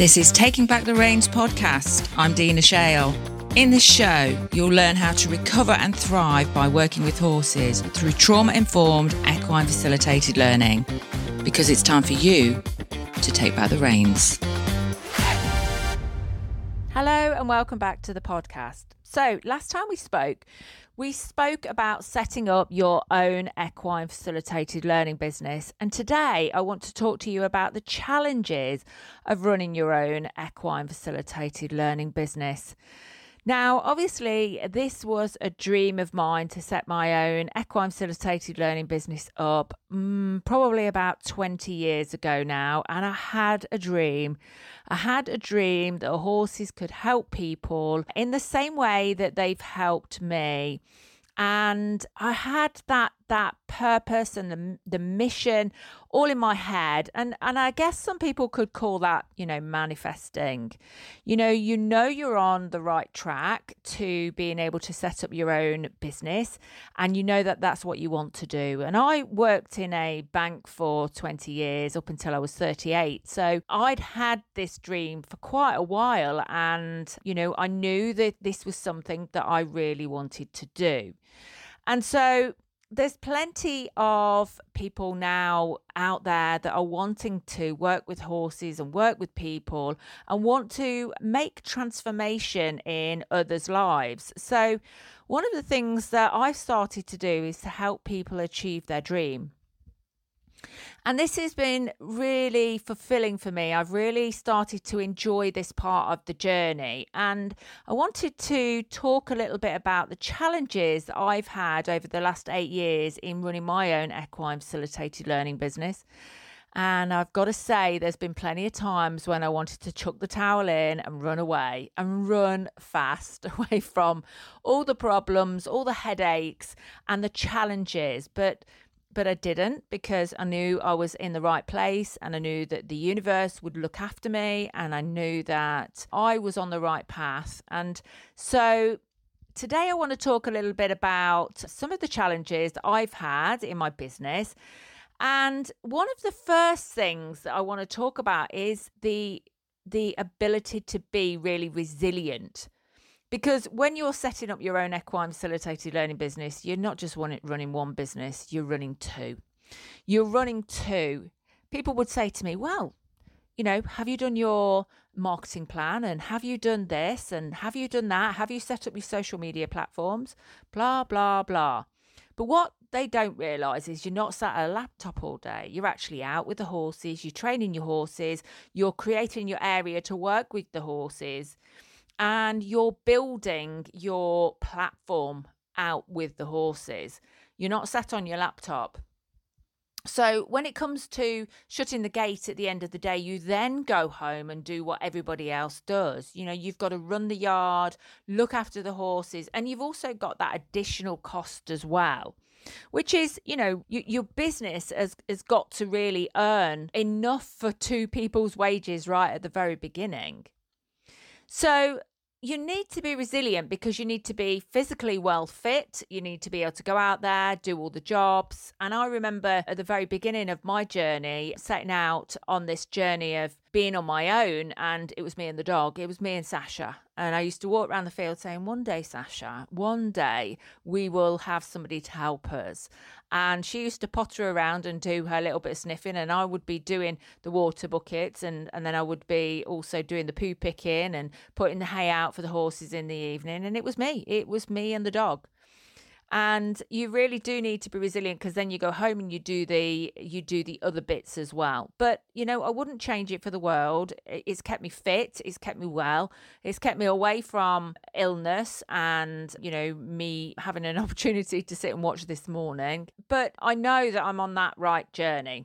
This is Taking Back the Reins podcast. I'm Dina Shale. In this show, you'll learn how to recover and thrive by working with horses through trauma informed equine facilitated learning because it's time for you to take back the reins. And welcome back to the podcast. So, last time we spoke, we spoke about setting up your own equine facilitated learning business. And today I want to talk to you about the challenges of running your own equine facilitated learning business. Now, obviously, this was a dream of mine to set my own equine facilitated learning business up mm, probably about 20 years ago now. And I had a dream. I had a dream that horses could help people in the same way that they've helped me and I had that that purpose and the the mission all in my head. And and I guess some people could call that you know manifesting. You know you know you're on the right track to being able to set up your own business and you know that that's what you want to do. And I worked in a bank for 20 years up until I was 38 so I'd had this dream for quite a while and you know I knew that this was something that I really wanted to do. And so there's plenty of people now out there that are wanting to work with horses and work with people and want to make transformation in others' lives. So, one of the things that I've started to do is to help people achieve their dream. And this has been really fulfilling for me. I've really started to enjoy this part of the journey. And I wanted to talk a little bit about the challenges I've had over the last eight years in running my own equine facilitated learning business. And I've got to say, there's been plenty of times when I wanted to chuck the towel in and run away and run fast away from all the problems, all the headaches, and the challenges. But but I didn't because I knew I was in the right place and I knew that the universe would look after me and I knew that I was on the right path. And so today I want to talk a little bit about some of the challenges that I've had in my business. And one of the first things that I want to talk about is the the ability to be really resilient because when you're setting up your own equine facilitated learning business, you're not just running one business, you're running two. You're running two. People would say to me, well, you know, have you done your marketing plan and have you done this and have you done that? Have you set up your social media platforms? Blah, blah, blah. But what they don't realize is you're not sat at a laptop all day. You're actually out with the horses, you're training your horses, you're creating your area to work with the horses and you're building your platform out with the horses. You're not sat on your laptop. So, when it comes to shutting the gate at the end of the day, you then go home and do what everybody else does. You know, you've got to run the yard, look after the horses, and you've also got that additional cost as well which is you know you, your business has has got to really earn enough for two people's wages right at the very beginning so you need to be resilient because you need to be physically well fit. You need to be able to go out there, do all the jobs. And I remember at the very beginning of my journey, setting out on this journey of being on my own, and it was me and the dog. It was me and Sasha. And I used to walk around the field saying, One day, Sasha, one day we will have somebody to help us. And she used to potter around and do her little bit of sniffing, and I would be doing the water buckets, and, and then I would be also doing the poo picking and putting the hay out for the horses in the evening. And it was me, it was me and the dog and you really do need to be resilient because then you go home and you do the you do the other bits as well. But you know i wouldn't change it for the world. It's kept me fit it's kept me well it's kept me away from illness and you know me having an opportunity to sit and watch this morning. But i know that i'm on that right journey.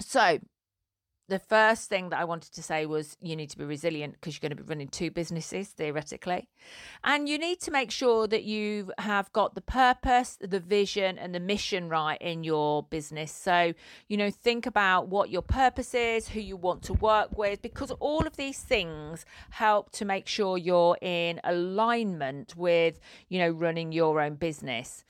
So the first thing that I wanted to say was you need to be resilient because you're going to be running two businesses theoretically. And you need to make sure that you have got the purpose, the vision, and the mission right in your business. So, you know, think about what your purpose is, who you want to work with, because all of these things help to make sure you're in alignment with, you know, running your own business.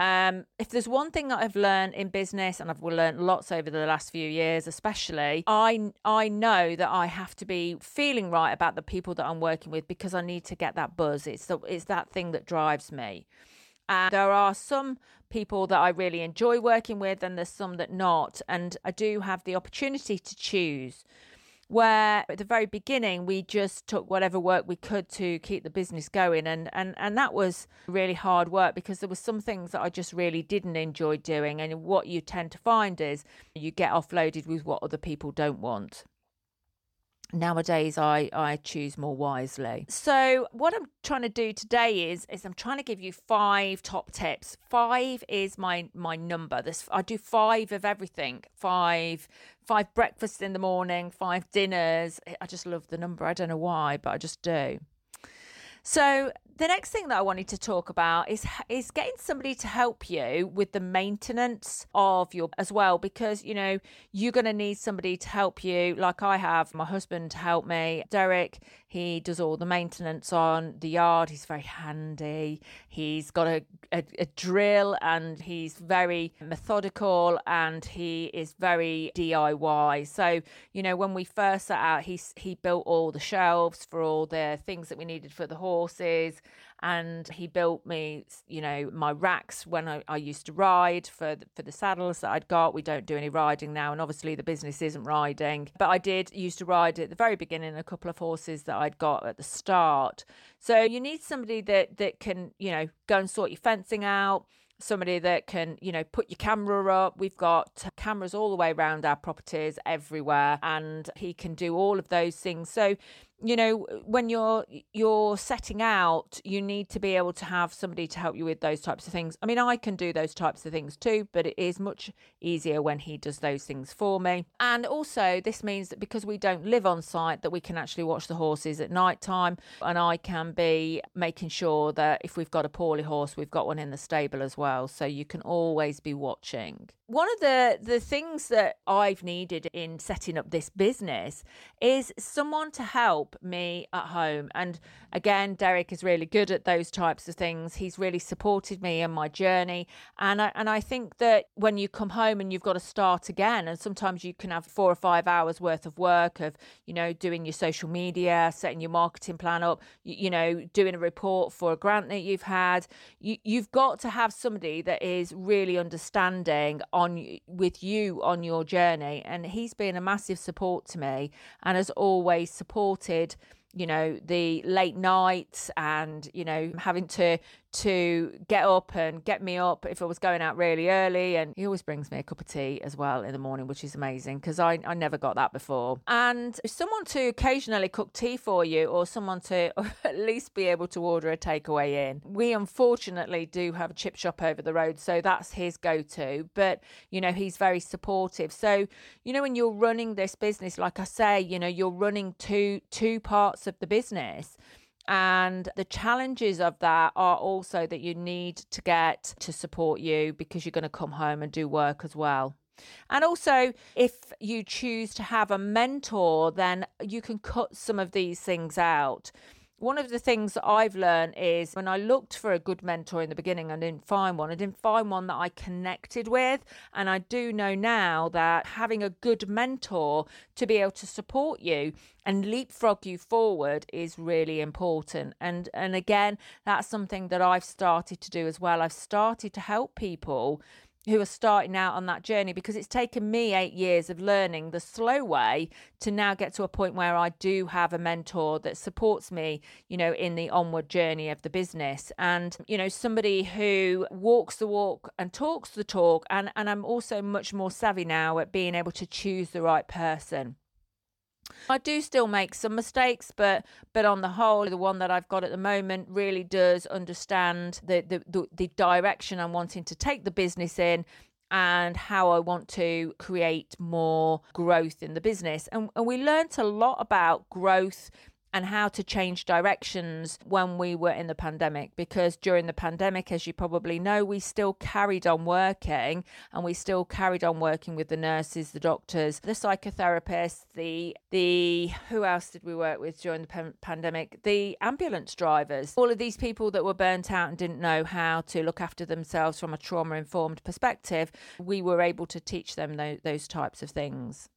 Um, if there's one thing that I've learned in business, and I've learned lots over the last few years, especially, I I know that I have to be feeling right about the people that I'm working with because I need to get that buzz. It's the, it's that thing that drives me. And there are some people that I really enjoy working with, and there's some that not. And I do have the opportunity to choose where at the very beginning we just took whatever work we could to keep the business going. And and and that was really hard work because there were some things that I just really didn't enjoy doing. And what you tend to find is you get offloaded with what other people don't want nowadays I, I choose more wisely. So what i'm trying to do today is is i'm trying to give you five top tips. Five is my my number. This i do five of everything. Five five breakfasts in the morning five dinners. I just love the number. I don't know why but i just do. So the next thing that I wanted to talk about is is getting somebody to help you with the maintenance of your as well because you know you're going to need somebody to help you. Like I have my husband to help me. Derek he does all the maintenance on the yard. He's very handy. He's got a, a, a drill and he's very methodical and he is very DIY so you know when we first set out he he built all the shelves for all the things that we needed for the horses and he built me, you know, my racks when I, I used to ride for the, for the saddles that I'd got. We don't do any riding now, and obviously the business isn't riding, but I did used to ride at the very beginning a couple of horses that I'd got at the start. So you need somebody that that can, you know, go and sort your fencing out somebody that can, you know, put your camera up. We've got cameras all the way around our properties everywhere and he can do all of those things. So you know when you're you're setting out you need to be able to have somebody to help you with those types of things. I mean i can do those types of things too but it is much easier when he does those things for me. And also this means that because we don't live on site that we can actually watch the horses at night time and i can be making sure that if we've got a poorly horse we've got one in the stable as well. So you can always be watching one of the the things that I've needed in setting up this business is someone to help me at home. And again Derek is really good at those types of things. He's really supported me in my journey. And I, and I think that when you come home and you've got to start again and sometimes you can have 4 or 5 hours worth of work of you know doing your social media setting your marketing plan up you, you know doing a report for a grant that you've had you, you've got to have somebody that is really understanding on with you on your journey and he's been a massive support to me and has always supported you know the late nights and you know having to to get up and get me up if I was going out really early. And he always brings me a cup of tea as well in the morning, which is amazing because I, I never got that before. And someone to occasionally cook tea for you or someone to at least be able to order a takeaway in. We unfortunately do have a chip shop over the road, so that's his go to. But, you know, he's very supportive. So, you know, when you're running this business, like I say, you know, you're running two two parts of the business and the challenges of that are also that you need to get to support you because you're going to come home and do work as well. And also, if you choose to have a mentor, then you can cut some of these things out one of the things that I've learned is when I looked for a good mentor in the beginning, I didn't find one. I didn't find one that I connected with. And I do know now that having a good mentor to be able to support you and leapfrog you forward is really important. And and again, that's something that I've started to do as well. I've started to help people who are starting out on that journey because it's taken me eight years of learning the slow way to now get to a point where I do have a mentor that supports me, you know, in the onward journey of the business. And, you know, somebody who walks the walk and talks the talk. And, and I'm also much more savvy now at being able to choose the right person. I do still make some mistakes, but but on the whole, the one that I've got at the moment really does understand the the, the, the direction I'm wanting to take the business in and how I want to create more growth in the business. And, and we learnt a lot about growth and how to change directions when we were in the pandemic. Because during the pandemic, as you probably know, we still carried on working and we still carried on working with the nurses, the doctors, the psychotherapists, the the who else did we work with during the pan- pandemic? The ambulance drivers, all of these people that were burnt out and didn't know how to look after themselves from a trauma informed perspective. We were able to teach them those types of things.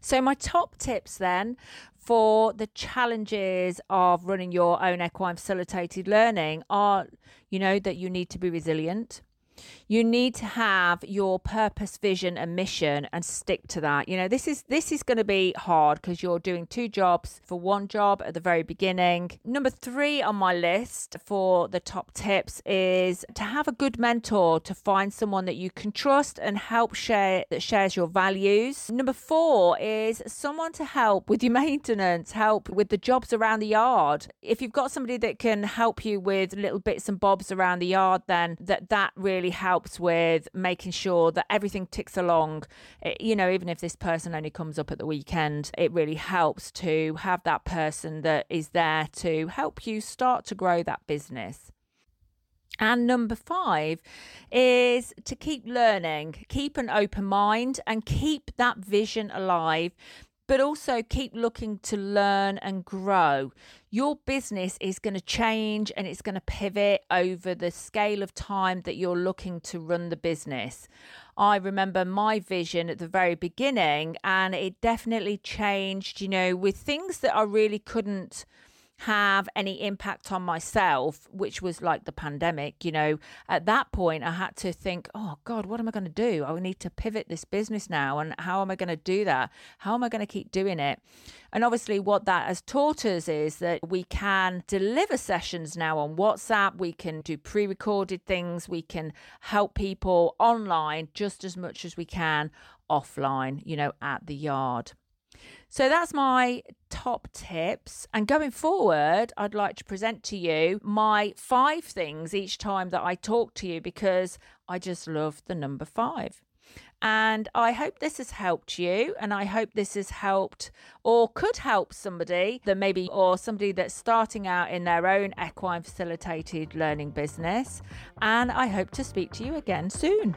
So, my top tips then for the challenges of running your own equine facilitated learning are you know, that you need to be resilient, you need to have your purpose vision and mission and stick to that. You know this is this is going to be hard because you're doing two jobs for one job at the very beginning. Number three on my list for the top tips is to have a good mentor to find someone that you can trust and help share that shares your values. Number four is someone to help with your maintenance help with the jobs around the yard. If you've got somebody that can help you with little bits and bobs around the yard then that that really helps with making sure that everything ticks along. It, you know, even if this person only comes up at the weekend, it really helps to have that person that is there to help you start to grow that business. And number five is to keep learning, keep an open mind, and keep that vision alive but also keep looking to learn and grow. Your business is going to change and it's going to pivot over the scale of time that you're looking to run the business. I remember my vision at the very beginning, and it definitely changed, you know, with things that I really couldn't have any impact on myself, which was like the pandemic, you know, at that point I had to think, oh God, what am I going to do? I need to pivot this business now. And how am I going to do that? How am I going to keep doing it? And obviously, what that has taught us is that we can deliver sessions now on WhatsApp, we can do pre recorded things, we can help people online just as much as we can offline, you know, at the yard. So that's my top tips. And going forward, I'd like to present to you my five things each time that I talk to you because I just love the number five. And I hope this has helped you, and I hope this has helped or could help somebody that maybe, or somebody that's starting out in their own equine facilitated learning business. And I hope to speak to you again soon.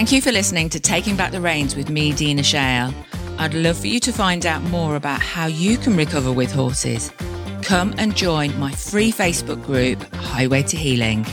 Thank you for listening to Taking Back the Reins with me, Dina Shale. I'd love for you to find out more about how you can recover with horses. Come and join my free Facebook group, Highway to Healing.